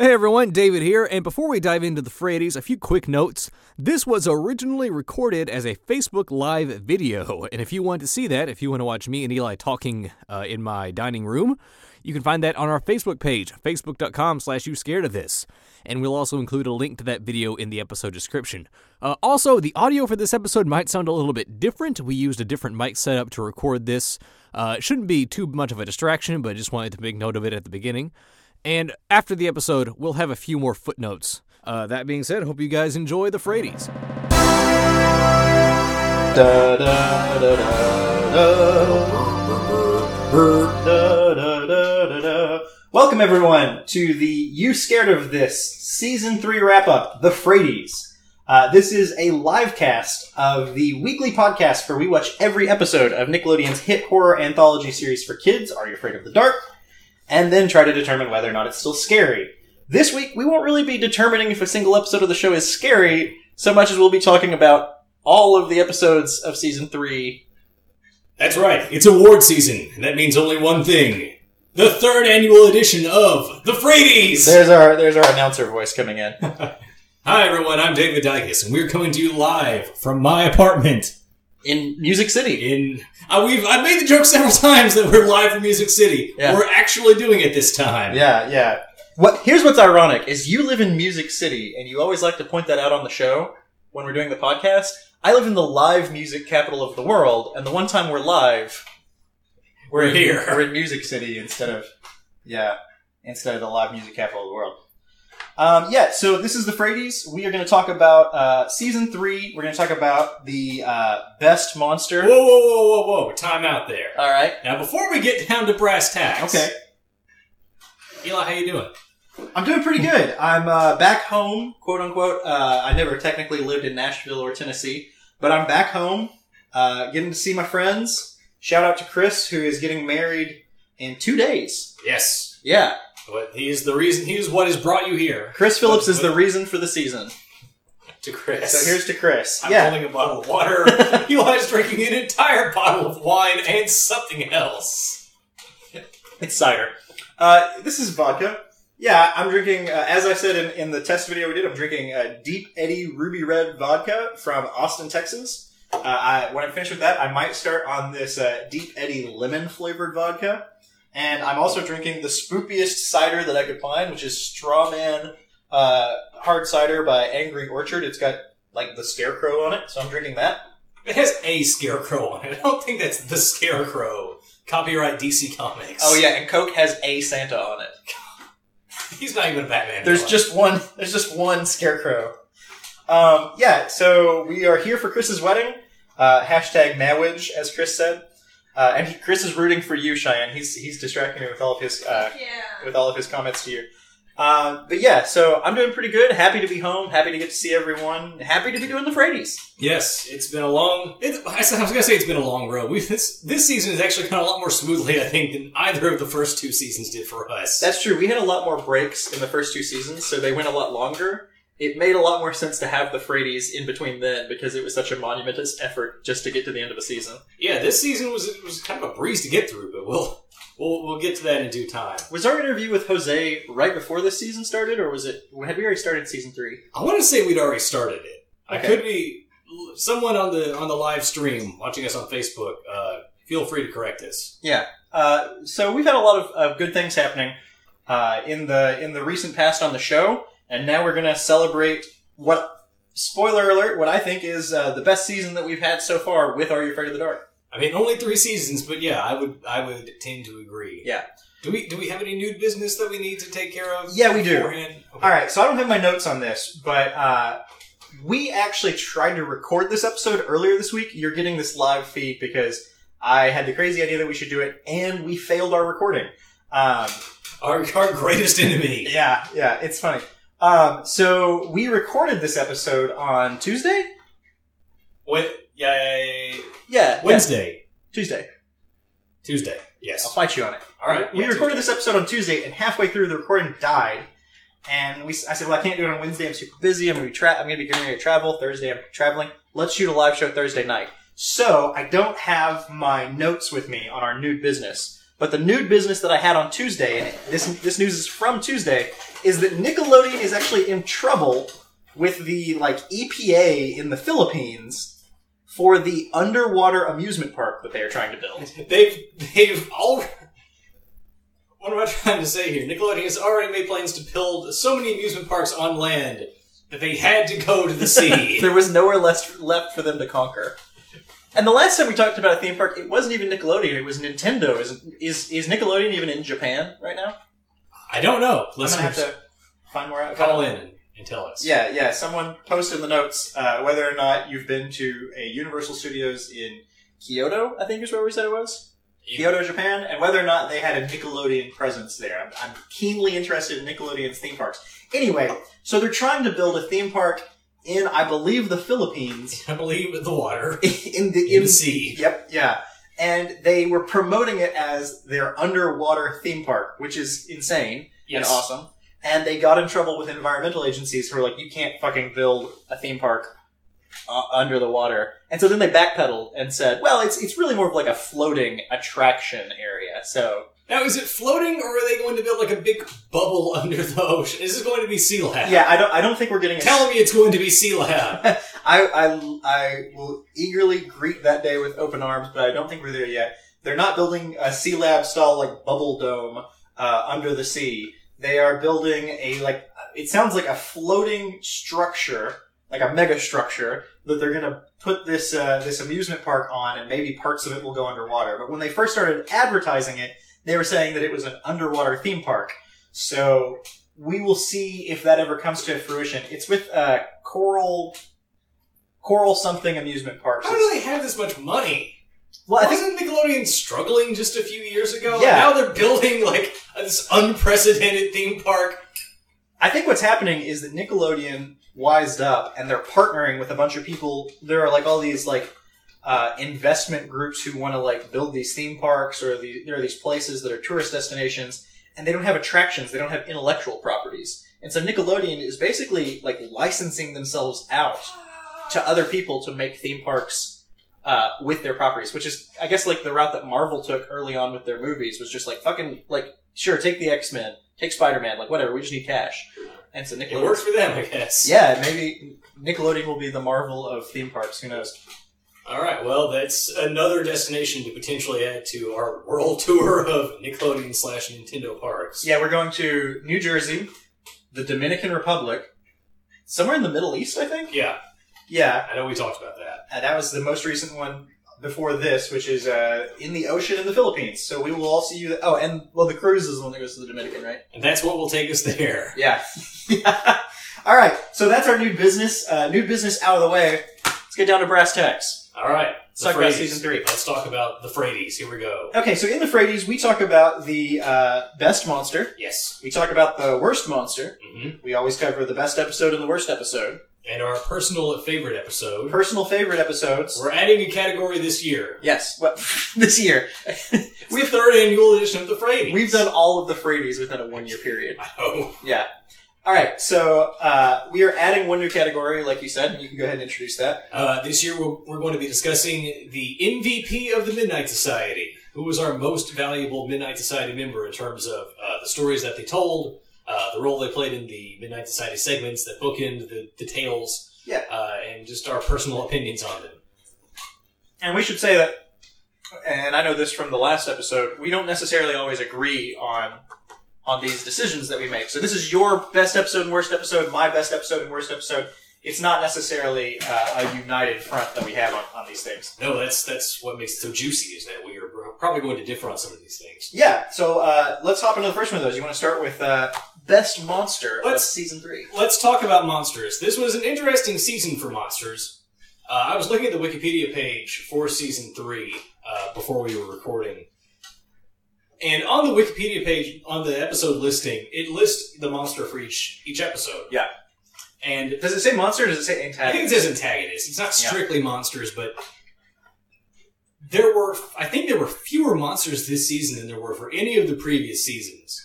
Hey everyone, David here, and before we dive into the Fradies, a few quick notes. This was originally recorded as a Facebook Live video, and if you want to see that, if you want to watch me and Eli talking uh, in my dining room, you can find that on our Facebook page, facebook.com slash you scared of this. And we'll also include a link to that video in the episode description. Uh, also, the audio for this episode might sound a little bit different. We used a different mic setup to record this. Uh, it shouldn't be too much of a distraction, but I just wanted to make note of it at the beginning. And after the episode, we'll have a few more footnotes. Uh, that being said, hope you guys enjoy the Fradies. Da, da, da. Welcome everyone to the You Scared of This season three wrap up, The Fradies. Uh, this is a live cast of the weekly podcast where we watch every episode of Nickelodeon's hit horror anthology series for kids, Are You Afraid of the Dark? And then try to determine whether or not it's still scary. This week, we won't really be determining if a single episode of the show is scary, so much as we'll be talking about all of the episodes of season three That's right, it's award season, and that means only one thing. The third annual edition of The Fradies! There's our there's our announcer voice coming in. Hi everyone, I'm David Dykes, and we're coming to you live from my apartment In Music City. in... Uh, we've, I've made the joke several times that we're live from Music City. Yeah. We're actually doing it this time. Yeah, yeah. What here's what's ironic is you live in Music City and you always like to point that out on the show when we're doing the podcast. I live in the live music capital of the world, and the one time we're live We're in- here. We're in Music City instead of yeah, instead of the live music capital of the world. Um, yeah, so this is the Fradies. We are going to talk about uh, season three. We're going to talk about the uh, best monster. Whoa, whoa, whoa, whoa, whoa, time out there. All right. Now before we get down to brass tacks... Okay. Eli, how you doing? I'm doing pretty good. I'm uh, back home, quote unquote. Uh, I never technically lived in Nashville or Tennessee, but I'm back home, uh, getting to see my friends. Shout out to Chris, who is getting married in two days. Yes. Yeah, But he is the reason, he is what has brought you here. Chris Phillips is the reason for the season. To Chris. So here's to Chris. I'm yeah, holding a bottle of water. Eli's drinking an entire bottle of wine and something else. it's cider. Uh, this is vodka. Yeah, I'm drinking, uh, as I said in, in the test video we did, I'm drinking uh, Deep Eddy Ruby Red vodka from Austin, Texas. Uh, I, when I'm finished with that, I might start on this uh, Deep Eddy lemon flavored vodka. And I'm also drinking the spookiest cider that I could find, which is Strawman uh, hard cider by Angry Orchard. It's got like the scarecrow on it, so I'm drinking that. It has a scarecrow on it. I don't think that's the scarecrow. Copyright DC Comics. Oh yeah, and Coke has a Santa on it. He's not even a Batman. There's villain. just one. There's just one scarecrow. Um, yeah. So we are here for Chris's wedding. Uh, hashtag marriage, as Chris said. Uh, and he, Chris is rooting for you, Cheyenne. He's he's distracting me with all of his uh, Yeah. with all of his comments to you. Uh, but yeah, so I'm doing pretty good. Happy to be home. Happy to get to see everyone. Happy to be doing the Fradies. Yes, it's been a long. It, I was gonna say it's been a long road. We, this this season has actually gone a lot more smoothly, I think, than either of the first two seasons did for us. That's true. We had a lot more breaks in the first two seasons, so they went a lot longer. It made a lot more sense to have the Fradies in between then because it was such a monumentous effort just to get to the end of a season. yeah, this season was was kind of a breeze to get through, but we'll we'll we'll get to that in due time. Was our interview with Jose right before this season started, or was it had we already started season three? I want to say we'd already started it. I could be someone on the on the live stream watching us on Facebook. Uh, feel free to correct us. Yeah. Uh, so we've had a lot of, of good things happening uh, in the in the recent past on the show, and now we're going to celebrate what. Spoiler alert! What I think is uh, the best season that we've had so far with Are You Afraid of the Dark? I mean, only three seasons, but yeah, I would I would tend to agree. Yeah. Do we do we have any new business that we need to take care of? Yeah, we do. Okay. All right, so I don't have my notes on this, but uh, we actually tried to record this episode earlier this week. You're getting this live feed because I had the crazy idea that we should do it, and we failed our recording. Um, Our our greatest enemy. yeah, yeah, it's funny. Um, so we recorded this episode on Tuesday. What? Yeah, yeah, yeah, yeah. Yeah, Wednesday, yeah, Tuesday. Tuesday. I'll Yes. fight you on it. All right. We yeah, recorded Tuesday. this episode on Tuesday, and halfway through the recording died. And we, I said, "Well, I can't do it on Wednesday. I'm super busy. I'm gonna be tra- I'm gonna be getting ready to travel Thursday. I'm traveling. Let's shoot a live show Thursday night." So I don't have my notes with me on our nude business. But the nude business that I had on Tuesday, and this this news is from Tuesday, is that Nickelodeon is actually in trouble with the like EPA in the Philippines for the underwater amusement park that they are trying to build. They've they've all. What am I trying to say here? Nickelodeon has already made plans to build so many amusement parks on land that they had to go to the sea. there was nowhere left left for them to conquer. And the last time we talked about a theme park, it wasn't even Nickelodeon; it was Nintendo. Is is is Nickelodeon even in Japan right now? I don't know. I'm gonna have Listeners, to find more out. call in and, and tell us. Yeah, yeah. Someone post in the notes uh, whether or not you've been to a Universal Studios in Kyoto. I think is where we said it was. Kyoto, Japan, and whether or not they had a Nickelodeon presence there. I'm, I'm keenly interested in Nickelodeon's theme parks. Anyway, so they're trying to build a theme park in, I believe, the Philippines. I believe the water In the in the sea. Yep, yeah. And they were promoting it as their underwater theme park, which is insane and awesome. And they got in trouble with environmental agencies who were like, you can't fucking build a theme park uh, under the water. And so then they backpedaled and said, well, it's it's really more of like a floating attraction area. So Now, is it floating, or are they going to build like a big bubble under the ocean? Is this going to be Sea Lab? yeah, I don't I don't think we're getting. A, Tell me it's going to be Sea Lab. I, I I will eagerly greet that day with open arms, but I don't think we're there yet. They're not building a Sea Lab style like bubble dome uh, under the sea. They are building a like it sounds like a floating structure, like a mega structure that they're gonna put this uh, this amusement park on, and maybe parts of it will go underwater. But when they first started advertising it, they were saying that it was an underwater theme park. So we will see if that ever comes to fruition. It's with uh, Coral Coral something amusement park. How do they have this much money? Well, I think Wasn't Nickelodeon struggling just a few years ago? Yeah. Now they're building like this unprecedented theme park. I think what's happening is that Nickelodeon wised up and they're partnering with a bunch of people. There are like all these like uh, investment groups who want to like build these theme parks or the, there are these places that are tourist destinations and they don't have attractions. They don't have intellectual properties. And so Nickelodeon is basically like licensing themselves out to other people to make theme parks uh, with their properties, which is, I guess, like the route that Marvel took early on with their movies was just like fucking like sure, take the X Men, take Spider Man, like whatever. We just need cash. And so It Nickelodeon, works for them, I guess. yeah, maybe Nickelodeon will be the Marvel of theme parks. Who knows? All right. Well, that's another destination to potentially add to our world tour of Nickelodeon slash Nintendo parks. Yeah, we're going to New Jersey, the Dominican Republic, somewhere in the Middle East, I think. Yeah. Yeah, I know we talked about that. and that was the most recent one before this, which is uh, in the ocean in the Philippines. So we will all see you. Oh, and well, the cruise is the one that goes to the Dominican, right? And that's what will take us there. Yeah. all right. So that's our new business. Uh, new business out of the way. Let's get down to brass tacks. All right. Let's talk about season three. Let's talk about the Fradies. Here we go. Okay, so in the Fradies, we talk about the uh, best monster. Yes. We talk about the worst monster. hmm We always cover the best episode and the worst episode. And our personal favorite episode. Personal favorite episodes. We're adding a category this year. Yes, well, this year. It's the third annual edition of the Fradies. We've done all of the Fradies within a one year period. I know. Yeah. All right, so uh, we are adding one new category, like you said. And you can go ahead and introduce that. Uh, this year we're, we're going to be discussing the MVP of the Midnight Society. Who was our most valuable Midnight Society member in terms of uh, the stories that they told, uh, the role they played in the Midnight Society segments that bookend the, the tales, Yeah. uh, and just our personal opinions on them. And we should say that, and I know this from the last episode, we don't necessarily always agree on on these decisions that we make. So this is your best episode and worst episode, my best episode and worst episode. It's not necessarily uh, a united front that we have on, on these things. No, that's that's what makes it so juicy, is that we are probably going to differ on some of these things. Yeah, so uh, let's hop into the first one of those. You want to start with uh, best monster Let's- of season three? Let's talk about monsters. This was an interesting season for monsters. Uh, I was looking at the Wikipedia page for season three uh, before we were recording, and on the Wikipedia page, on the episode listing, it lists the monster for each each episode. Yeah. and Does it say monster or does it say antagonist? I think it says antagonist. It's not strictly monsters, but there were. I think there were fewer monsters this season than there were for any of the previous seasons.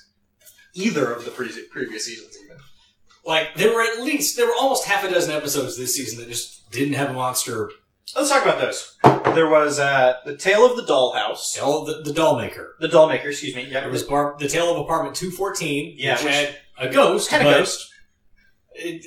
Either of the pre- previous seasons, even. Like there were at least there were almost half a dozen episodes this season that just didn't have a monster Let's talk about those. There was uh, the Tale of the Dollhouse, Tale of the, the doll maker. the doll maker. Excuse me. Yeah, There was bar- the tale of apartment 214, Yeah, which which- had a ghost. had a but ghost. It,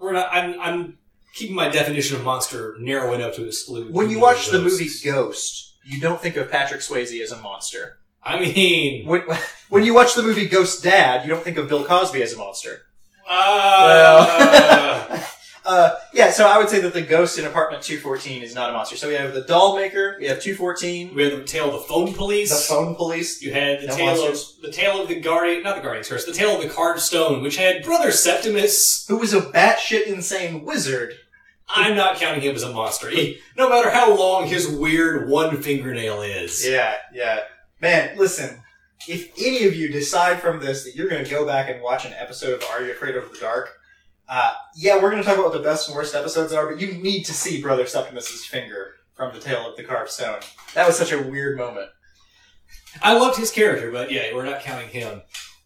we're not. I'm. I'm keeping my definition of monster narrow enough to exclude. When you watch the ghosts. movie Ghost, you don't think of Patrick Swayze as a monster. I mean, When, when you watch the movie Ghost Dad, you don't think of Bill Cosby as a monster. uh, Uh, yeah, so I would say that the ghost in apartment 214 is not a monster. So we have the doll maker, we have 214, we have the tale of the phone police. the phone police. You had the No tale monsters. of the tale of the guardian, not the guardian's curse, the tale of the carved stone, which had brother Septimus. Who was a batshit insane wizard. I'm not counting him as a monster. He, no matter how long his weird one fingernail is. Yeah, yeah. Man, listen, if any of you decide from this that you're going to go back and watch an episode of Are You Afraid of the Dark, uh, yeah, we're going to talk about what the best and worst episodes are, but you need to see Brother Septimus's finger from the tale of the Carved Stone. That was such a weird moment. I loved his character, but yeah, we're not counting him.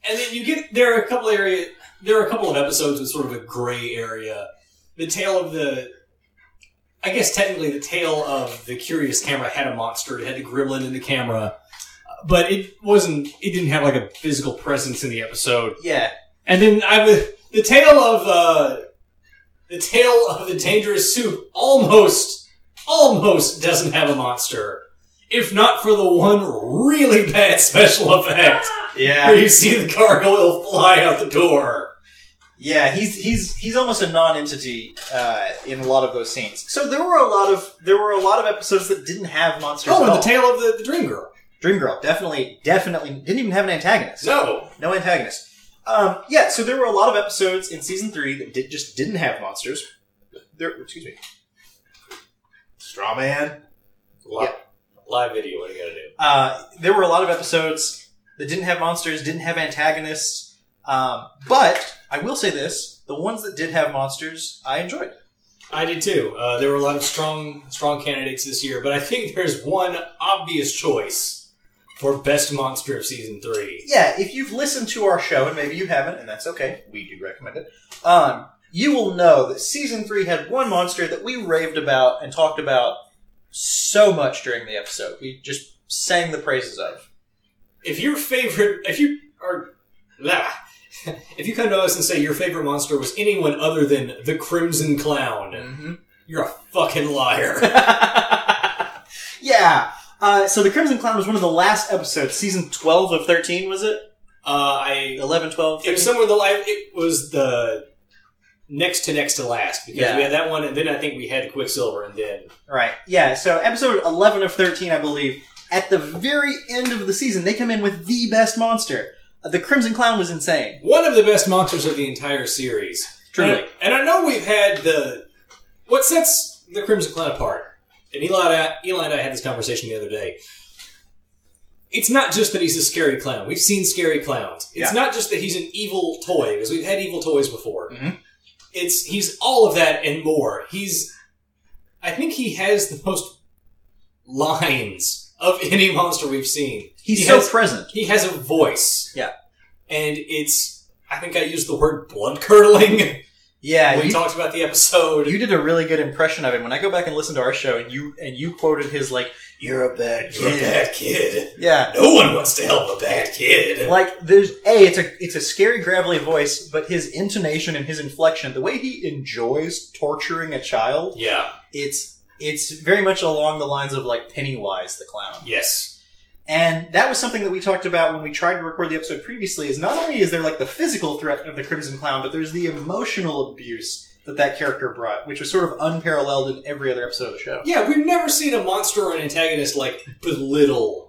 And then you get there are a couple area there are a couple of episodes with sort of a gray area. The tale of the I guess technically the tale of the curious camera had a monster. It had the gremlin in the camera, but it wasn't. It didn't have like a physical presence in the episode. Yeah, And then I was the tale of uh, the tale of the dangerous soup almost almost doesn't have a monster, if not for the one really bad special effect yeah, where you see the gargoyle fly out the door. yeah. He's he's he's almost a non-entity uh, in a lot of those scenes. So there were a lot of there were a lot of episodes that didn't have monsters. Oh, at and all. the tale of the, the dream girl. Dream Girl definitely definitely didn't even have an antagonist. No, No antagonist. Um, yeah, so there were a lot of episodes in season three that did, just didn't have monsters. There, excuse me. Straw Man. live, live video. What do you gotta do? Uh, there were a lot of episodes that didn't have monsters, didn't have antagonists. Um, but I will say this: the ones that did have monsters, I enjoyed. I did too. Uh, there were a lot of strong, strong candidates this year, but I think there's one obvious choice for best monster of season three. Yeah, if you've listened to our show, and maybe you haven't, and that's okay, we do recommend it. Um, you will know that season three had one monster that we raved about and talked about so much during the episode. We just sang the praises of. If your favorite, if you are, blah, if you come to us and say your favorite monster was anyone other than the Crimson Clown, Mm-hmm. you're a fucking liar. yeah. Uh, so the Crimson Clown was one of the last episodes, season 12 of 13, was it? Uh, I 11, 12, it was somewhere in the life. It was the next to next to last because Yeah. we had that one, and then I think we had Quicksilver, and then Right. Yeah, so episode 11 of 13, I believe, at the very end of the season, they come in with the best monster. Uh, The Crimson Clown was insane. one of the best monsters of the entire series. Truly. And, and I know we've had the what sets the Crimson Clown apart. And Eli, Eli and I had this conversation the other day. It's not just that he's a scary clown. We've seen scary clowns. It's Yeah. not just that he's an evil toy because we've had evil toys before. Mhm. It's he's all of that and more. He's I think he has the most lines of any monster we've seen. He's He so has- present. He has a voice. Yeah. And it's, I think I used the word blood curdling Yeah, we you, talked about the episode. you did a really good impression of him. When I go back and listen to our show, and you and you quoted his like, "You're a bad You're a kid." bad kid. Yeah, No one wants to help a bad kid. like there's a it's a it's a scary gravelly voice, but his intonation and his inflection, the way he enjoys torturing a child, Yeah. it's it's very much along the lines of like Pennywise the clown. Yes. And that was something that we talked about when we tried to record the episode previously. Is not only is there like the physical threat of the Crimson Clown, but there's the emotional abuse that that character brought, which was sort of unparalleled in every other episode of the show. Yeah, we've never seen a monster or an antagonist like belittle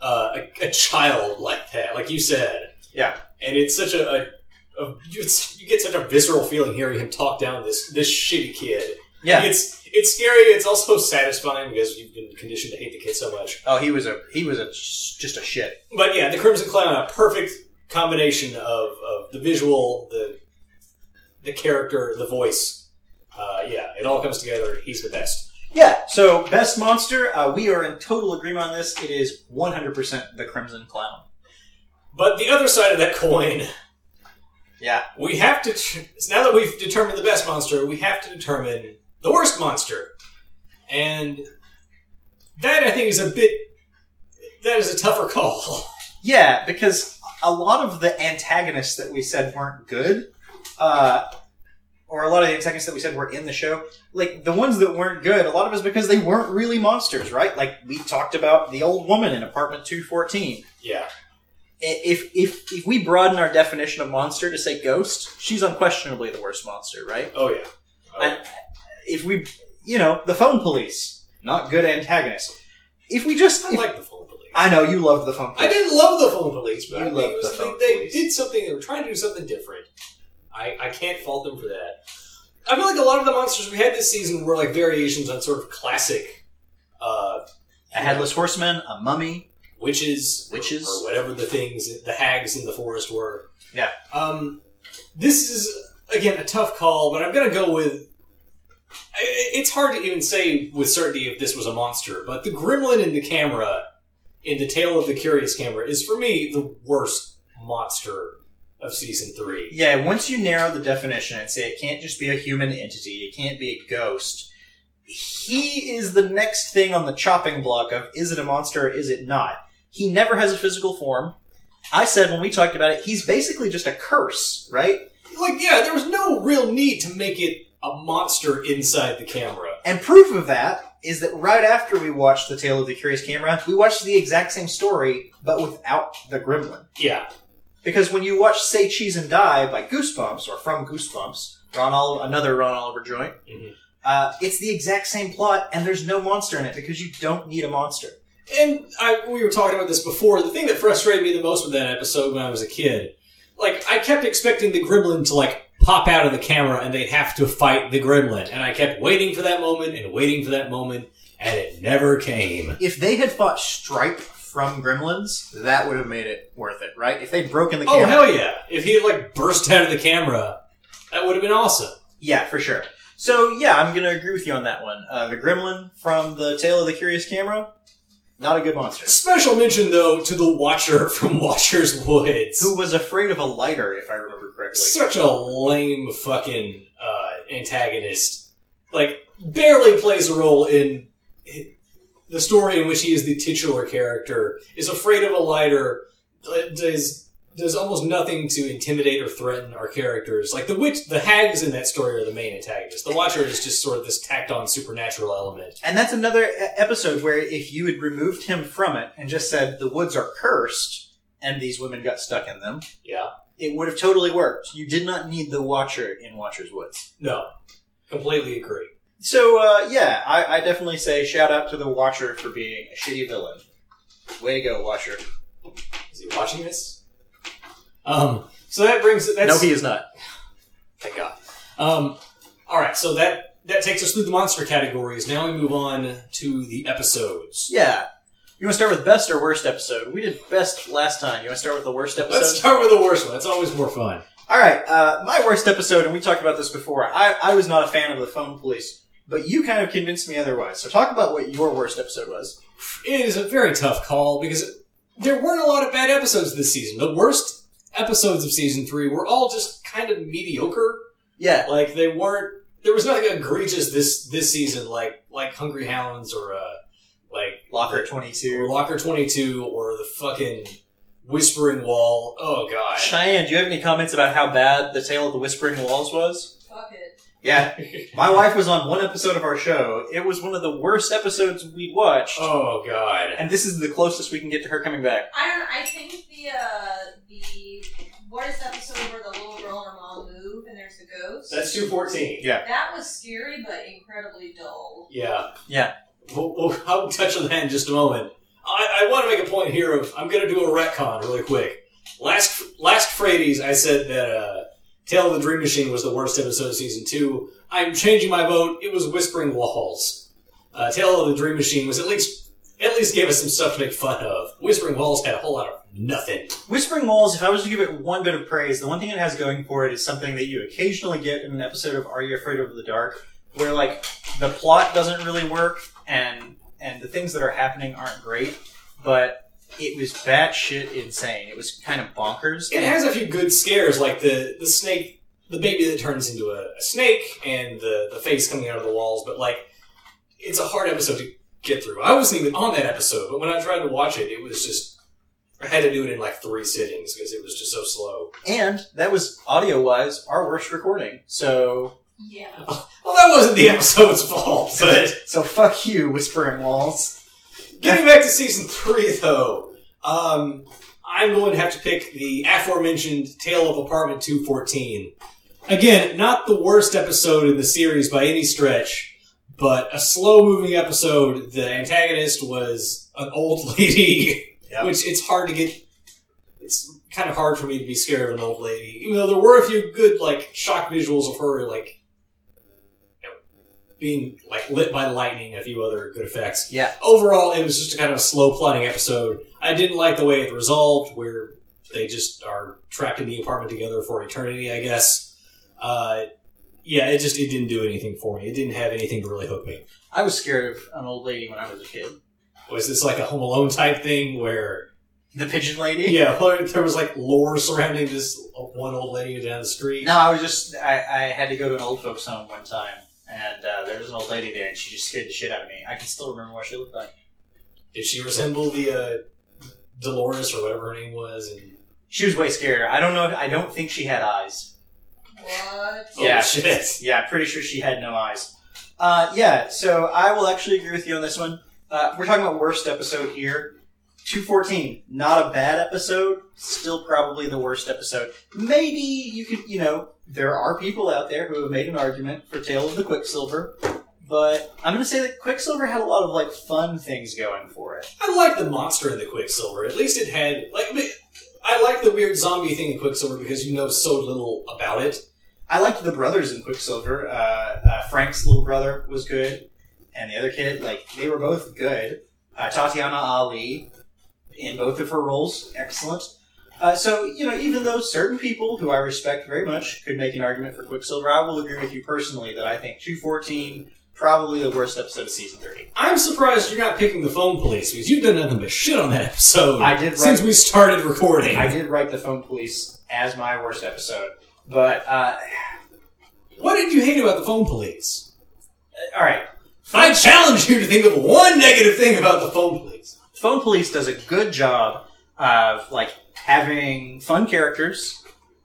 uh, a, a child like that, like you said. Yeah. And it's such a, a, a it's, you get such a visceral feeling hearing him talk down this this shitty kid. Yeah. It's it's scary. It's also satisfying because you've been conditioned to hate the kid so much. Oh, he was a he was a just a shit. But yeah, the Crimson Clown, a perfect combination of, of the visual, the the character, the voice. Uh, yeah, it all comes together. He's the best. Yeah. So best monster, uh, we are in total agreement on this. It is 100% the Crimson Clown. But the other side of that coin, Yeah. we have to. Now that we've determined the best monster, we have to determine the worst monster. and that I think is a bit that is a tougher call. Yeah, because a lot of the antagonists that we said weren't good, uh, or a lot of the antagonists that we said were in the show, like the ones that weren't good, a lot of it is because they weren't really monsters, right? Like we talked about the old woman in apartment 214. Yeah, If, if, if we broaden our definition of monster to say ghost, she's unquestionably the worst monster, right? oh yeah, Oh, And if we, you know, the phone police, not good antagonists. If we just, I if- like the phone police. I know you loved the phone police. I didn't love the phone police, but You I think loved it was, the phone they, they police. did something. They were trying to do something different. I, I can't fault them for that. I feel like a lot of the monsters we had this season were like variations on sort of classic uh, A headless horseman, a mummy, witches, witches. or whatever the things, the hags in the forest were. Yeah. Um, this is again a tough call, but I'm gonna go with. It's hard to even say with certainty if this was a monster, but the gremlin in the camera, in the Tale of the Curious camera, is for me the worst monster of season three. Yeah, once you narrow the definition and say it can't just be a human entity, it can't be a ghost, he is the next thing on the chopping block of is it a monster or is it not? He never has a physical form. I said when we talked about it, he's basically just a curse, right? Like, yeah, there was no real need to make it a monster inside the camera. And proof of that is that right after we watched The Tale of the Curious Camera, we watched the exact same story, but without the gremlin. Yeah, Because when you watch Say Cheese and Die by Goosebumps, or from Goosebumps, Ron Oliver, another Ron Oliver joint, Mhm. uh, it's the exact same plot, and there's no monster in it because you don't need a monster. And I, we were talking about this before. The thing that frustrated me the most with that episode when I was a kid, like I kept expecting the gremlin to like pop out of the camera and they'd have to fight the gremlin, and I kept waiting for that moment and waiting for that moment, and it never came. If they had fought Stripe from Gremlins, that would have made it worth it, right? If they'd broken the camera. Oh hell yeah! If he had like burst out of the camera, that would have been awesome. Yeah, for sure. So, yeah, I'm going to agree with you on that one. Uh, the Gremlin from the Tale of the Curious Camera, not a good monster. Special mention though to the Watcher from Watcher's Woods. Who was afraid of a lighter, if I remember correctly. such a lame fucking uh, antagonist. Like, barely plays a role in the story in which he is the titular character. Is afraid of a lighter. uh, Does does almost nothing to intimidate or threaten our characters. Like the witch, the hags in that story are the main antagonists. The Watcher is just sort of this tacked on supernatural element. And that's another episode where if you had removed him from it and just said the woods are cursed and these women got stuck in them, Yeah. it would have totally worked. You did not need the Watcher in Watcher's Woods. No. Completely agree. So, uh, yeah, I, I definitely say shout out to the Watcher for being a shitty villain. Way to go, Watcher. Is he watching this? Um. So that brings that's no, he is not. Thank God. Um, all right, so that that takes us through the monster categories. Now we move on to the episodes. Yeah. You want to start with best or worst episode? We did best last time. You want to start with the worst episode? Let's start with the worst one. That's always more fun. All right, uh, my worst episode, and we talked about this before. I, I was not a fan of the phone police, but you kind of convinced me otherwise. So talk about what your worst episode was. It is a very tough call because there weren't a lot of bad episodes this season. The worst episodes of season three were all just kind of mediocre. Yeah, Like they weren't. There was nothing egregious this this season, like like Hungry Hounds or uh, like Locker Twenty Two or Locker Twenty Two or the fucking Whispering Wall. Oh god. Cheyenne, do you have any comments about how bad the Tale of the Whispering Walls was? Fuck it. Yeah, my wife was on one episode of our show. It was one of the worst episodes we watched, Oh god. and this is the closest we can get to her coming back. I don't. I think the uh the what is the episode where the little girl and her mom move and there's the ghost? That's two fourteen. Yeah. that was scary but incredibly dull. Yeah. Yeah. We'll, we'll, I'll touch on that in just a moment. I, I want to make a point here of I'm going to do a retcon really quick. Last last Fradies, I said that uh, Tale of the Dream Machine was the worst episode of season two. I'm changing my vote. It was Whispering Walls. Uh, Tale of the Dream Machine was at least at least gave us some stuff to make fun of. Whispering Walls had a whole lot of nothing. Whispering Walls, if I was to give it one bit of praise, the one thing it has going for it is something that you occasionally get in an episode of Are You Afraid of the Dark, where like the plot doesn't really work and and the things that are happening aren't great, but it was batshit insane. It was kind of bonkers. It has a few good scares, like the the snake, the baby that turns into a, a snake, and the the face coming out of the walls. But like, it's a hard episode to get through. I wasn't even on that episode, but when I tried to watch it, it was just I had to do it in like three sittings because it was just so slow. And that was audio wise our worst recording. So Yeah. Well, that wasn't the episode's fault, but so fuck you, Whispering Walls. Getting back to season three though, um, I'm going to have to pick the aforementioned Tale of Apartment 214. Again, not the worst episode in the series by any stretch, but a slow moving episode. The antagonist was an old lady, Yep. which it's hard to get. It's kind of hard for me to be scared of an old lady, even though there were a few good like shock visuals of her like being like lit by lightning, a few other good effects. Yeah. Overall, it was just a kind of a slow plotting episode. I didn't like the way it resolved, where they just are trapped in the apartment together for eternity. I guess. Uh, yeah, it just it didn't do anything for me. It didn't have anything to really hook me. I was scared of an old lady when I was a kid. Was this like a Home Alone type thing where The pigeon lady? yeah, there was like lore surrounding this one old lady down the street? No, I was just I, I had to go to an old folks home one time, and uh, there was an old lady there, and she just scared the shit out of me. I can still remember what she looked like. Did she resemble the uh, Dolores or whatever her name was? And She was way scarier. I don't know. I don't think she had eyes. What? oh Yeah. shit! Yeah, pretty sure she had no eyes. Uh, yeah, so I will actually agree with you on this one. Uh, we're talking about worst episode here. 214, not a bad episode, still probably the worst episode. Maybe you could, you know, there are people out there who have made an argument for Tale of the Quicksilver, but I'm going to say that Quicksilver had a lot of, like, fun things going for it. I like the monster in the Quicksilver. At least it had like I like the weird zombie thing in Quicksilver because you know so little about it. I liked the brothers in Quicksilver. Uh, uh, Frank's little brother was good, and the other kid, like, they were both good. Uh, Tatyana Ali, in both of her roles, excellent. Uh, so, you know, even though certain people who I respect very much could make an argument for Quicksilver, I will agree with you personally that I think 214 probably the worst episode of season 30. I'm surprised you're not picking the phone police because you've done nothing but shit on that episode. I did since write- we started recording. I did write the phone police as my worst episode, but uh, What did you hate about the phone police? all right. I challenge you to think of one negative thing about the phone police. Phone Police does a good job of like having fun characters.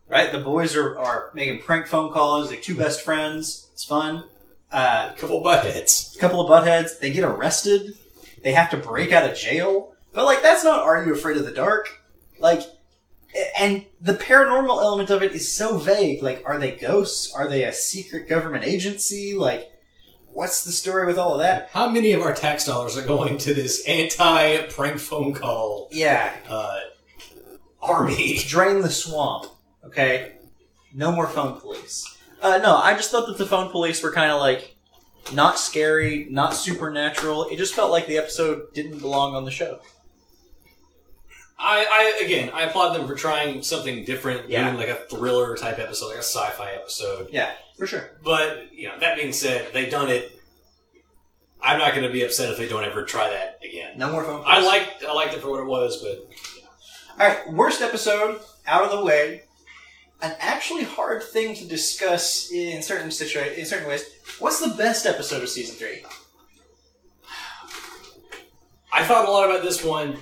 Right, the boys are, are making prank phone calls. They're two best friends. It's fun. Uh, A couple of buttheads. a couple of buttheads. They get arrested. They have to break out of jail. But like, that's not Are You Afraid of the Dark? Like, and the paranormal element of it is so vague. Like, are they ghosts? Are they a secret government agency? Like, what's the story with all of that? How many of our tax dollars are going to this anti-prank phone call Yeah, uh, army? drain the swamp. Okay, no more phone police. Uh, no, I just thought that the phone police were kind of like not scary, not supernatural. It just felt like the episode didn't belong on the show. I, I again, I applaud them for trying something different, Yeah. doing like a thriller type episode, like a sci-fi episode. Yeah, for sure. But you know, that being said, they've done it. I'm not going to be upset if they don't ever try that again. No more phone. I Police. liked I liked it for what it was, but All right, worst episode out of the way. An actually hard thing to discuss in certain situa- in certain ways. What's the best episode of season three? I thought a lot about this one.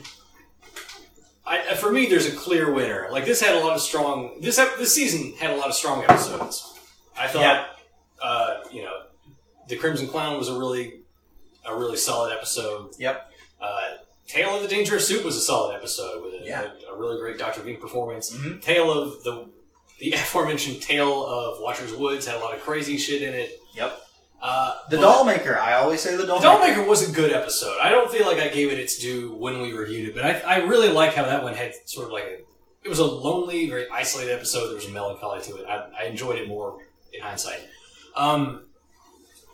I, for me, there's a clear winner. Like this had a lot of strong. This ep- this season had a lot of strong episodes. I thought, Yeah. uh, you know, the Crimson Clown was a really a really solid episode. Yep. Uh, Tale of the Dangerous Soup was a solid episode with a, Yeah. a, a really great Doctor Vink performance. Mhm. Tale of the the aforementioned Tale of Watcher's Woods had a lot of crazy shit in it. Yep. Uh, The Dollmaker. I always say the the Dollmaker. Dollmaker was a good episode. I don't feel like I gave it its due when we reviewed it, but I, I really like how that one had sort of like a. It was a lonely, very isolated episode. There was a melancholy to it. I, I enjoyed it more in hindsight. Um,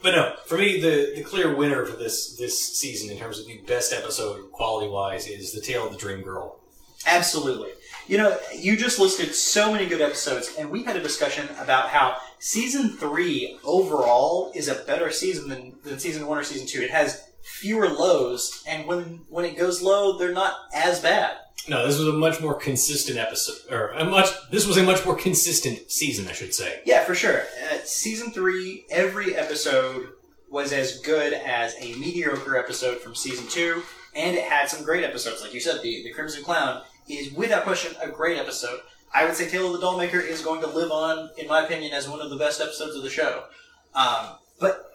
but no, for me, the, the clear winner for this this season in terms of the best episode quality wise is the Tale of the Dream Girl. Absolutely. You know, you just listed so many good episodes, and we had a discussion about how season three overall is a better season than, than season one or season two. It has fewer lows, and when when it goes low, they're not as bad. No, this was a much more consistent episode, or a much. This was a much more consistent season, I should say. Yeah, for sure. Uh, season three, every episode was as good as a mediocre episode from season two, and it had some great episodes. Like you said, the, the Crimson Clown is without question a great episode. I would say Tale of the Dollmaker is going to live on, in my opinion, as one of the best episodes of the show. Um, but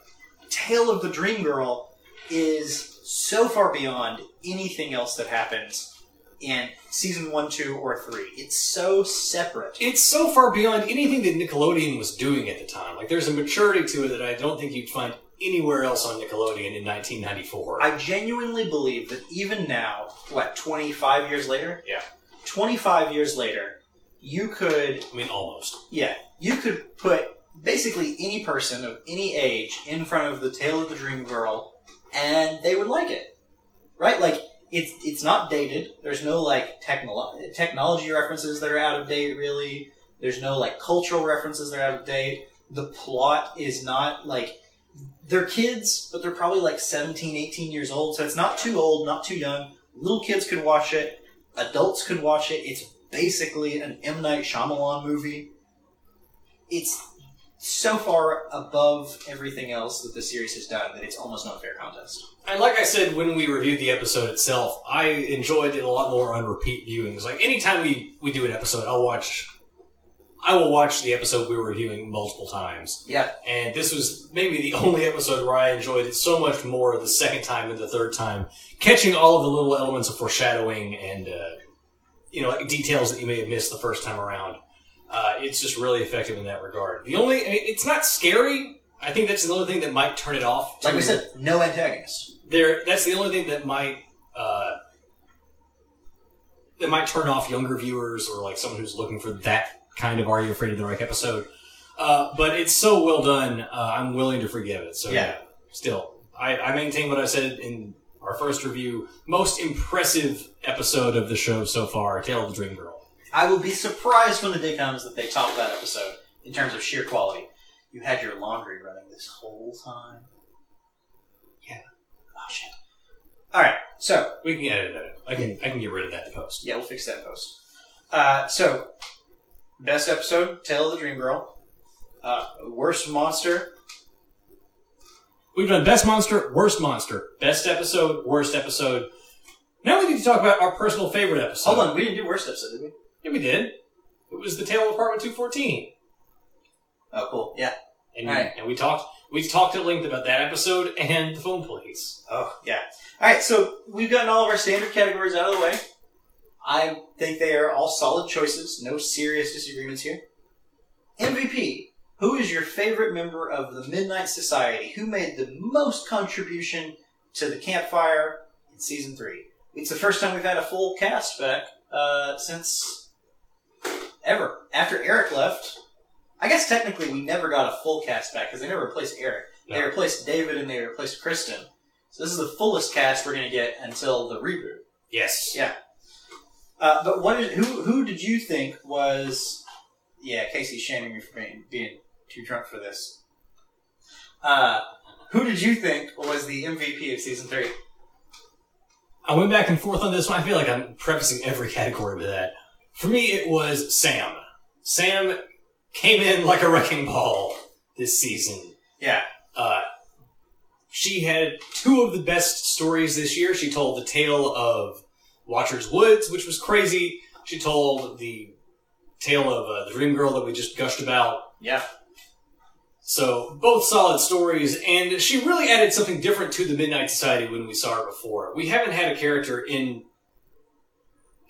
Tale of the Dream Girl is so far beyond anything else that happens in season one, two, or three. It's so separate. It's so far beyond anything that Nickelodeon was doing at the time. Like, there's a maturity to it that I don't think you'd find anywhere else on Nickelodeon in 1994. I genuinely believe that even now, what, 25 years later? Yeah. 25 years later, you could, I mean, almost. yeah, you could put basically any person of any age in front of the Tale of the Dream Girl and they would like it. Right? Like, it's, it's not dated. There's no, like, technolo- technology references that are out of date, really. There's no, like, cultural references that are out of date. The plot is not, like, they're kids, but they're probably like 17, 18 years old, so it's not too old, not too young. Little kids could watch it, adults could watch it. It's basically an M. Night Shyamalan movie. It's so far above everything else that the series has done that it's almost not a fair contest. And like I said when we reviewed the episode itself, I enjoyed it a lot more on repeat viewings. Like anytime we, we do an episode, I'll watch I will watch the episode we were reviewing multiple times. Yeah, And this was maybe the only episode where I enjoyed it so much more the second time and the third time, catching all of the little elements of foreshadowing and uh, you know like details that you may have missed the first time around. Uh, it's just really effective in that regard. The only, I mean, it's not scary. I think that's another thing that might turn it off. like we said, no antagonist. there that's the only thing that might uh, that might turn off younger viewers or like someone who's looking for that kind of Are You Afraid of the Reich episode. Uh, but it's so well done, uh, I'm willing to forgive it. So yeah, Yeah. still, I, I maintain what I said in our first review. Most impressive episode of the show so far, Tale of the Dream Girl. I will be surprised when the day comes that they top that episode in terms of sheer quality. You had your laundry running this whole time. Yeah. Oh shit. All right. So We can edit it. I can I can get rid of that post. yeah, we'll fix that post. Uh, so best episode, Tale of the Dream Girl. Uh, worst monster. We've done best monster, worst monster, best episode, worst episode. Now we need to talk about our personal favorite episode. Hold on, we didn't do worst episode, did we? Yeah, we did. It was the Tale of Apartment 214. Oh, cool. Yeah. And, Alright. and we talked we talked at length about that episode and the phone police. Oh, yeah. All right, so we've gotten all of our standard categories out of the way. I think they are all solid choices. No serious disagreements here. MVP. Who is your favorite member of the Midnight Society? Who made the most contribution to the campfire in season three? It's the first time we've had a full cast back uh, since ever. After Eric left, I guess technically we never got a full cast back because they never replaced Eric. They replaced David and they replaced Kristen. So this is the fullest cast we're going to get until the reboot. Yes. Yeah. Uh, but what is, who who did you think was? Yeah, Casey's shaming me for being being too drunk for this. Uh, who did you think was the MVP of season three? I went back and forth on this one. I feel like I'm prefacing every category with that. For me, it was Sam. Sam came in like a wrecking ball this season. Yeah, Uh, she had two of the best stories this year. She told the tale of Watcher's Woods, which was crazy. She told the tale of uh, the Dream Girl that we just gushed about. yeah, So both solid stories, and she really added something different to the Midnight Society when we saw her before. We haven't had a character in.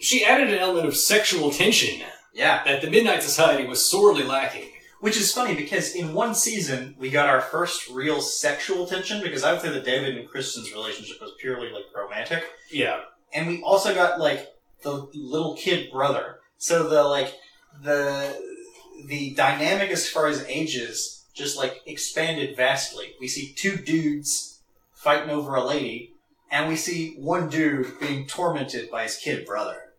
She added an element of sexual tension yeah. that the Midnight Society was sorely lacking. Which is funny because in one season we got our first real sexual tension because I would say that David and Kristen's relationship was purely like romantic. Yeah, and we also got like the little kid brother. So the like the the dynamic as far as ages just like expanded vastly. We see two dudes fighting over a lady, and we see one dude being tormented by his kid brother.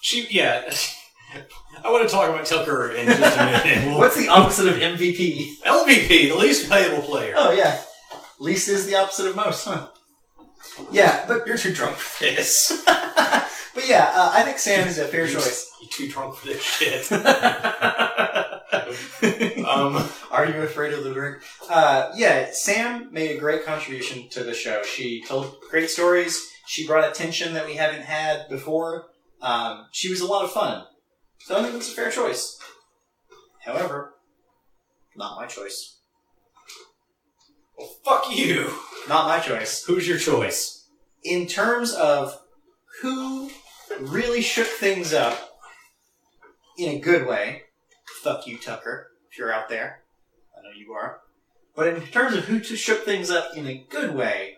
She. Yeah, I want to talk about Tucker in just a minute. we'll- What's the opposite of MVP? LVP, the least valuable player. Oh yeah, least is the opposite of most, huh? Yeah, but you're too drunk for this. but yeah, uh, I think Sam is a fair choice. You too drunk for this shit. um, Are you afraid of the dark? Uh, yeah, Sam made a great contribution to the show. She told great stories. She brought attention that we haven't had before. Um, she was a lot of fun. So I think it's a fair choice. However, not my choice. well, fuck you. Not my choice. Who's your choice? In terms of who really shook things up in a good way, fuck you, Tucker, if you're out there. I know you are. But in terms of who to shook things up in a good way,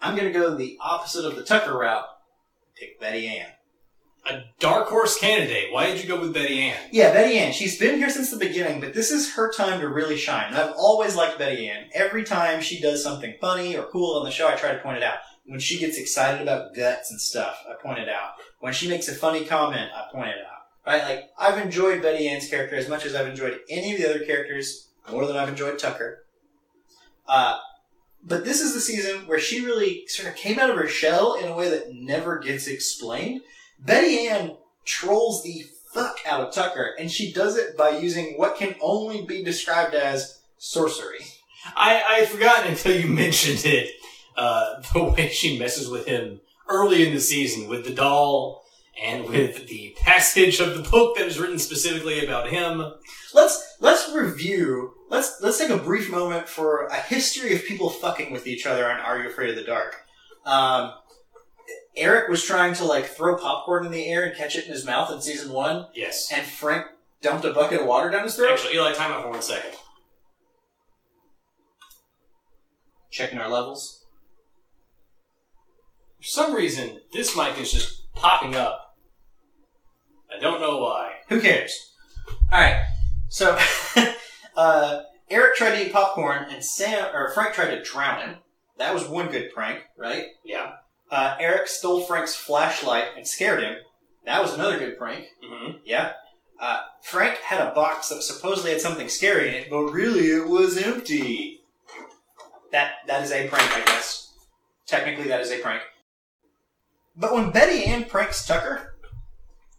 I'm going to go the opposite of the Tucker route. Pick Betty Ann. A dark horse candidate. Why did you go with Betty Ann? Yeah, Betty Ann. She's been here since the beginning, but this is her time to really shine. I've always liked Betty Ann. Every time she does something funny or cool on the show, I try to point it out. When she gets excited about guts and stuff, I point it out. When she makes a funny comment, I point it out. Right? Like, I've enjoyed Betty Ann's character as much as I've enjoyed any of the other characters, more than I've enjoyed Tucker. Uh, but this is the season where she really sort of came out of her shell in a way that never gets explained. Betty Ann trolls the fuck out of Tucker, and she does it by using what can only be described as sorcery. I, I had forgotten until you mentioned it. Uh, the way she messes with him early in the season with the doll and with the passage of the book that is written specifically about him. Let's let's review. Let's let's take a brief moment for a history of people fucking with each other on Are You Afraid of the Dark? Um, Eric was trying to like throw popcorn in the air and catch it in his mouth in season one, Yes. and Frank dumped a bucket of water down his throat. Actually, Eli, time out for one second. Checking our levels. For some reason, this mic is just popping up. I don't know why. Who cares? All right. So, uh, Eric tried to eat popcorn, and Sam or Frank tried to drown him. That was one good prank, right? Yeah. Uh, Eric stole Frank's flashlight and scared him. That was another good prank. Mm-hmm. Yeah. Uh, Frank had a box that supposedly had something scary in it, but really it was empty. That that is a prank, I guess. Technically, that is a prank. But when Betty Ann pranks Tucker,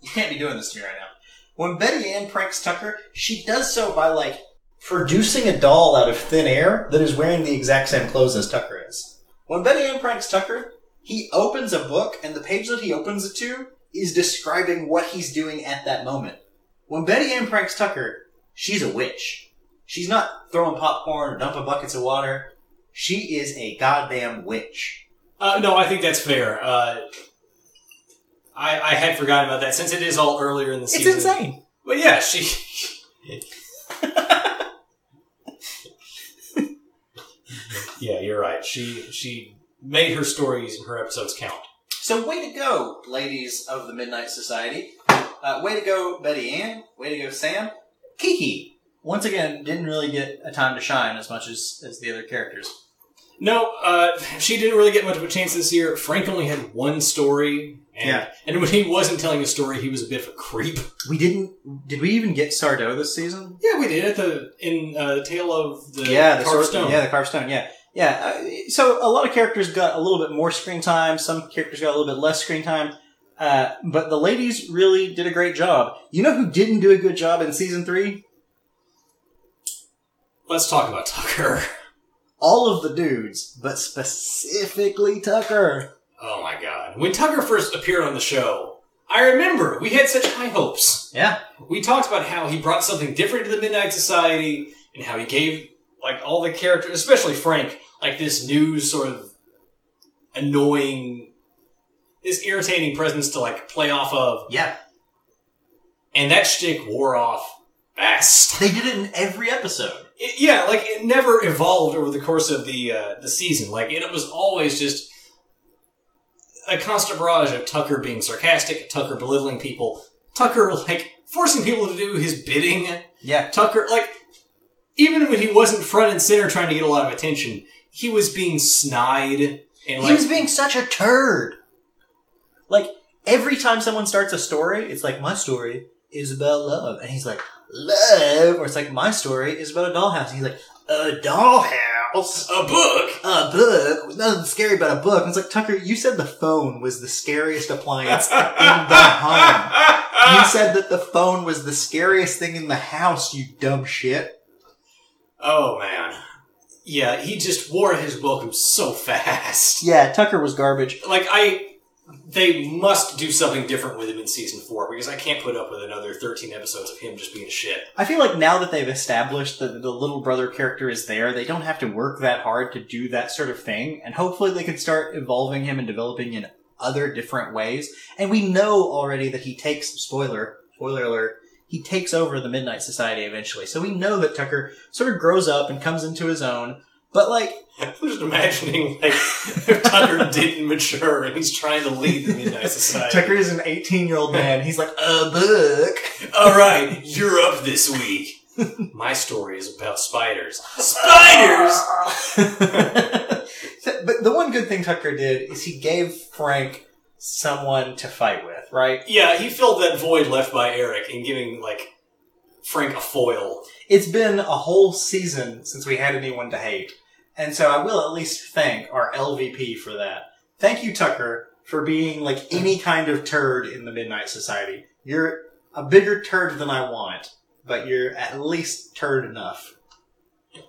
you can't be doing this to me right now. When Betty Ann pranks Tucker, she does so by like producing a doll out of thin air that is wearing the exact same clothes as Tucker is. When Betty Ann pranks Tucker, he opens a book, and the page that he opens it to is describing what he's doing at that moment. When Betty Ann pranks Tucker, she's a witch. She's not throwing popcorn or dumping buckets of water. She is a goddamn witch. Uh, no, I think that's fair. Uh, I, I had forgotten about that since it is all earlier in the season. It's insane. But yeah, she. yeah, you're right. She she made her stories and her episodes count. So way to go, ladies of the Midnight Society. Uh, way to go, Betty Ann. Way to go, Sam. Kiki. Once again, didn't really get a time to shine as much as, as the other characters. No, uh, she didn't really get much of a chance this year. Frank only had one story, and, Yeah. and when he wasn't telling a story, he was a bit of a creep. We didn't. Did we even get Sardo this season? Yeah, we did at the in uh, the tale of the yeah, the Carved sword, stone. Yeah, the carved stone. Yeah, yeah. Uh, so a lot of characters got a little bit more screen time. Some characters got a little bit less screen time. Uh, but the ladies really did a great job. You know who didn't do a good job in season three? Let's talk about Tucker. All of the dudes, but specifically Tucker. Oh my god! When Tucker first appeared on the show, I remember we had such high hopes. Yeah, We talked about how he brought something different to the Midnight Society, and how he gave like all the characters, especially Frank, like this new sort of annoying, this irritating presence to like play off of, yeah. and that shtick wore off fast. They did it in every episode. It- yeah, like it never evolved over the course of the uh, the season. Like it was always just a constant barrage of Tucker being sarcastic, Tucker belittling people, Tucker like forcing people to do his bidding. Yeah, Tucker, like, even when he wasn't front and center trying to get a lot of attention, he was being snide and he was being such a turd. Like every time someone starts a story, it's like my story is about love, and he's like love, or it's like my story is about a dollhouse, and he's like a dollhouse. A book. A book. Nothing scary about a book. And it's like, Tucker, you said the phone was the scariest appliance in the home. You said that the phone was the scariest thing in the house, you dumb shit. Oh man. Yeah, he just wore his welcome so fast. Yeah, Tucker was garbage. Like I they must do something different with him in season four because I can't put up with another thirteen episodes of him just being shit. I feel like now that they've established that the little brother character is there, they don't have to work that hard to do that sort of thing, and hopefully they can start evolving him and developing in other different ways. And we know already that he takes spoiler spoiler alert. He takes over the Midnight Society eventually, so we know that Tucker sort of grows up and comes into his own. But like, I'm just imagining like if Tucker didn't mature and he's trying to lead the Midnight Society. Tucker is an 18 year old man. He's like, a book. All right, you're up this week. My story is about spiders. Spiders. but the one good thing Tucker did is he gave Frank someone to fight with, right? Yeah, he filled that void left by Eric in giving like Frank a foil. It's been a whole season since we had anyone to hate. And so I will at least thank our LVP for that. Thank you, Tucker, for being like any kind of turd in the Midnight Society. You're a bigger turd than I want, but you're at least turd enough.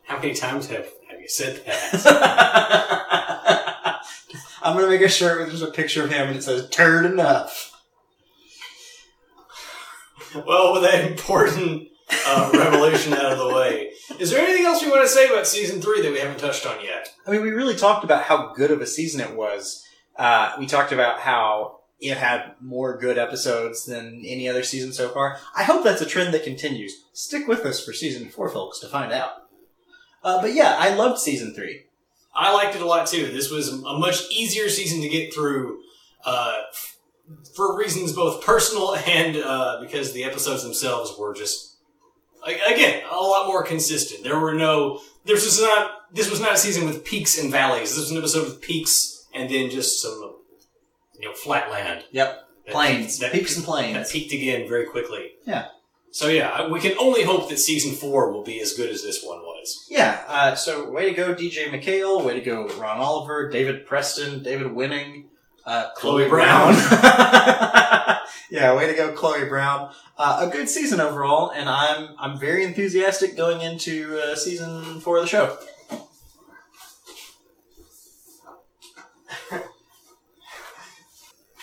How many times have, have you said that? I'm gonna make a shirt where there's a picture of him and it says turd enough. Well, with that important uh, revelation out of the way, is there anything else we want to say about season three that we haven't touched on yet? I mean, we really talked about how good of a season it was. Uh, we talked about how it had more good episodes than any other season so far. I hope that's a trend that continues. Stick with us for season four, folks, to find out. Uh, but yeah, I loved season three. I liked it a lot too. This was a much easier season to get through, uh, for reasons both personal and uh, because the episodes themselves were just again a lot more consistent. There were no. This was not. This was not a season with peaks and valleys. This was an episode with peaks and then just some, you know, flat land. Yep. That Plains. peaked- Peaks and plains that peaked again very quickly. Yeah. So yeah, we can only hope that season four will be as good as this one was. Yeah, uh, so way to go, DJ MacHale. Way to go, Ron Oliver, David Preston, David Winning, uh, Chloe Brown. yeah, way to go, Chloe Brown. Uh, a good season overall, and I'm I'm very enthusiastic going into uh, season four of the show.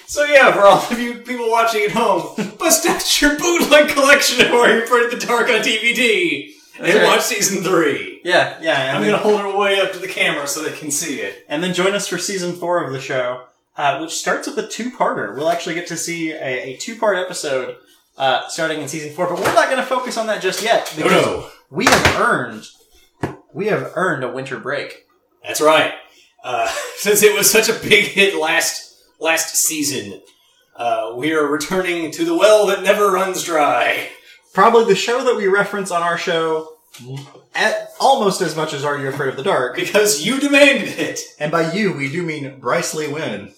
So yeah, for all of you people watching at home, bust out your bootleg collection of Warrior for the Dark on DVD and right. watch season three. Yeah, yeah. I'm gonna hold it way up to the camera so they can see it. and then join us for season four of the show, uh, which starts with a two-parter. We'll actually get to see a, a two-part episode uh, starting in season four, but we're not going to focus on that just yet because we have earned we have earned a winter break. That's right. Uh, since it was such a big hit last last season, uh, we are returning to the well that never runs dry. Probably the show that we reference on our show at almost as much as Are You Afraid of the Dark. Because you demanded it. And by you, we do mean Bryce Lee Wynn.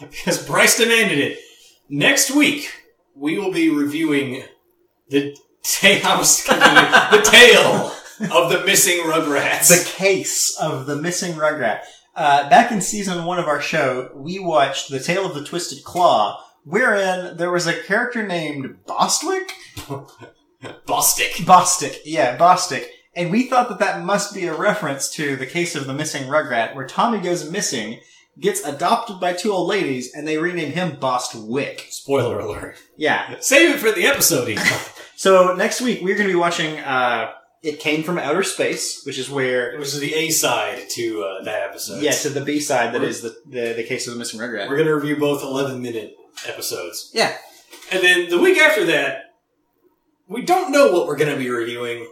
Because Bryce demanded it. Next week, we will be reviewing the tale, the tale of the missing Rugrats. The case of the missing Rugrat. Uh, back in season one of our show, we watched The Tale of the Twisted Claw, wherein there was a character named Bostwick? Bostic. Bostic, yeah, Bostic. And we thought that that must be a reference to the case of the missing Rugrat, where Tommy goes missing, gets adopted by two old ladies, and they rename him Bostwick. Spoiler alert. Yeah. Save it for the episode. Ethan. So next week we're going to be watching uh, "It Came from Outer Space," which is where it was the A side to uh, that episode. yeah, to the B side that is the, the the case of the missing Rugrat. We're going to review both 11 minute episodes. Yeah. And then the week after that, we don't know what we're going to be reviewing.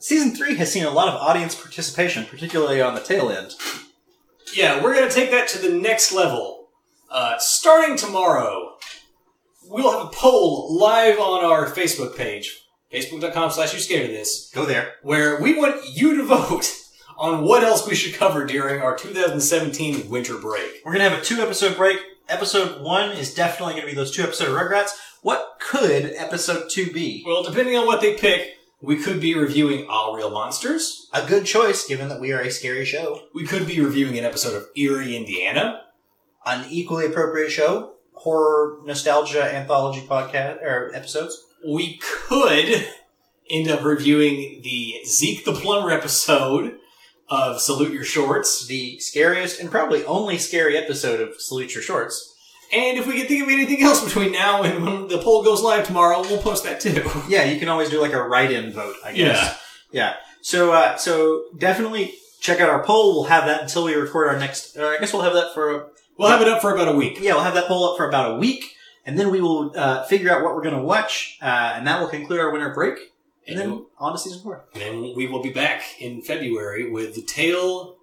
Season three has seen a lot of audience participation, particularly on the tail end. Yeah, we're going to take that to the next level. Uh, starting tomorrow, we'll have a poll live on our Facebook page, facebook.com slash you scared of this, Go there. where we want you to vote on what else we should cover during our 2017 winter break. We're gonna have a two episode break. Episode one is definitely gonna be those two episode of Rugrats. What could episode two be? Well, depending on what they pick, We could be reviewing Aaahh!!! Real Monsters. A good choice, given that we are a scary show. We could be reviewing an episode of Eerie, Indiana. An equally appropriate show, horror nostalgia anthology podcast or episodes. We could end up reviewing the Zeke the Plumber episode of Salute Your Shorts. The scariest and probably only scary episode of Salute Your Shorts. And if we can think of anything else between now and when the poll goes live tomorrow, we'll post that too. Yeah, you can always do like a write-in vote, I guess. Yeah. Yeah. So, uh, so definitely check out our poll. We'll have that until we record our next. Uh, I guess we'll have that for. We'll have it up for about a week. Yeah, we'll have that poll up for about a week, and then we will uh, figure out what we're going to watch, uh, and that will conclude our winter break, and And then on to season four. And then we will be back in February with the tale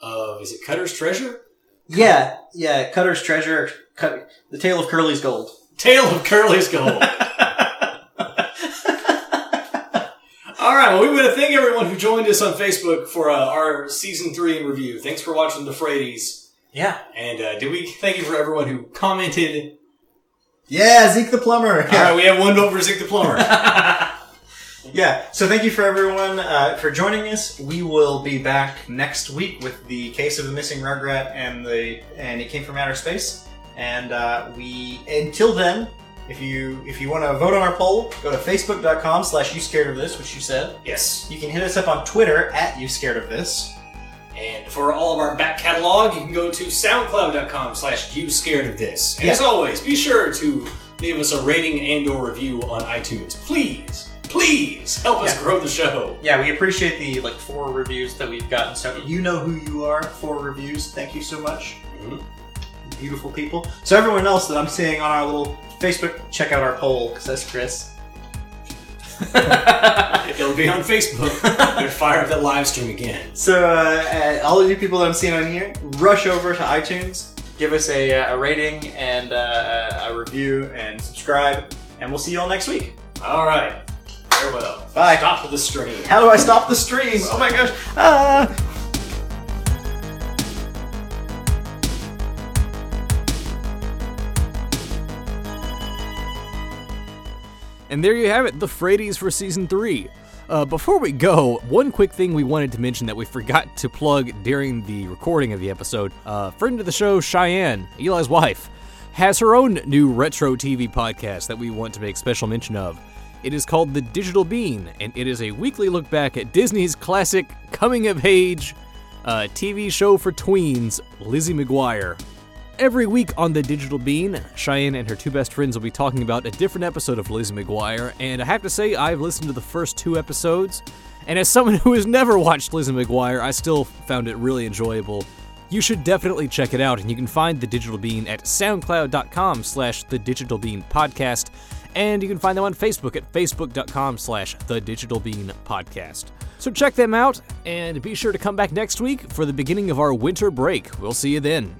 of is it Cutter's Treasure? Yeah, yeah. Cutter's treasure. Cut, the tale of Curly's gold. Tale of Curly's Gold. All right. Well, we want to thank everyone who joined us on Facebook for uh, our season three in review. Thanks for watching the Fradies. yeah. And uh, did we thank you for everyone who commented? Yeah, Zeke the plumber. All right, we have one vote for Zeke the Plumber. Yeah, so thank you for everyone uh, for joining us. We will be back next week with the case of the missing Rugrat and the and it came from outer space. And uh, we until then, if you if you want to vote on our poll, go to facebook.com slash you scared of this, which you said. yes. You can hit us up on Twitter at you scared of this. And for all of our back catalog, you can go to soundcloud.com slash you scared of this. And Yeah. as always, be sure to leave us a rating and or review on iTunes. Please, please help us Yeah. grow the show. Yeah, we appreciate the like four reviews that we've gotten. So you know who you are. Four reviews. Thank you so much. Mhm. Beautiful people. So everyone else that I'm seeing on our little Facebook, check out our poll because that's Chris. It'll be on Facebook. They'll fire up that live stream again. So uh, uh, all of you people that I'm seeing on here, rush over to iTunes, give us a, uh, a rating and uh, a review, and subscribe. And we'll see you all next week. All right. Farewell. Bye. Stop the stream. How do I stop the stream? Oh my gosh! Ah! And there you have it, the Fradies for season three. Uh, before we go, one quick thing we wanted to mention that we forgot to plug during the recording of the episode. Uh, friend of the show, Cheyenne, Eli's wife, has her own new retro TV podcast that we want to make special mention of. It is called The Digital Bean, and it is a weekly look back at Disney's classic coming of age uh, TV show for tweens, Lizzie McGuire. Every week on the Digital Bean, Cheyenne and her two best friends will be talking about a different episode of Lizzie McGuire, and I have to say, I've listened to the first two episodes, and as someone who has never watched Lizzie McGuire, I still found it really enjoyable. You should definitely check it out, and you can find the Digital Bean at soundcloud.com slash the Digital Bean Podcast, and you can find them on Facebook at facebook.com slash the Digital Bean Podcast. So check them out, and be sure to come back next week for the beginning of our winter break. We'll see you then.